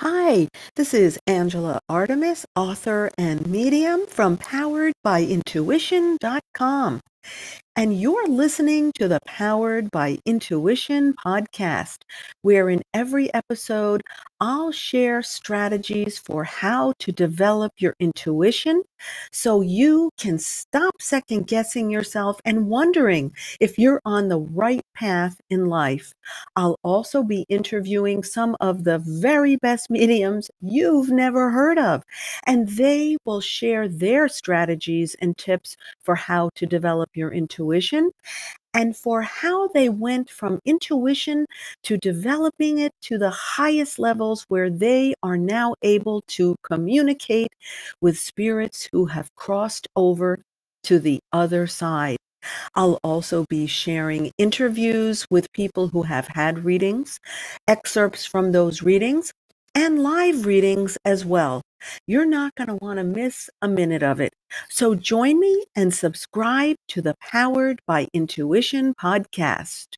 Hi, this is Angela Artemis, author and medium from poweredbyintuition.com. And you're listening to the Powered by Intuition podcast, where in every episode, I'll share strategies for how to develop your intuition so you can stop second guessing yourself and wondering if you're on the right path in life. I'll also be interviewing some of the very best mediums you've never heard of, and they will share their strategies and tips for how to develop your intuition and for how they went from intuition to developing it to the highest levels where they are now able to communicate with spirits who have crossed over to the other side. I'll also be sharing interviews with people who have had readings, excerpts from those readings, and live readings as well. You're not going to want to miss a minute of it. So join me and subscribe to the Powered by Intuition podcast.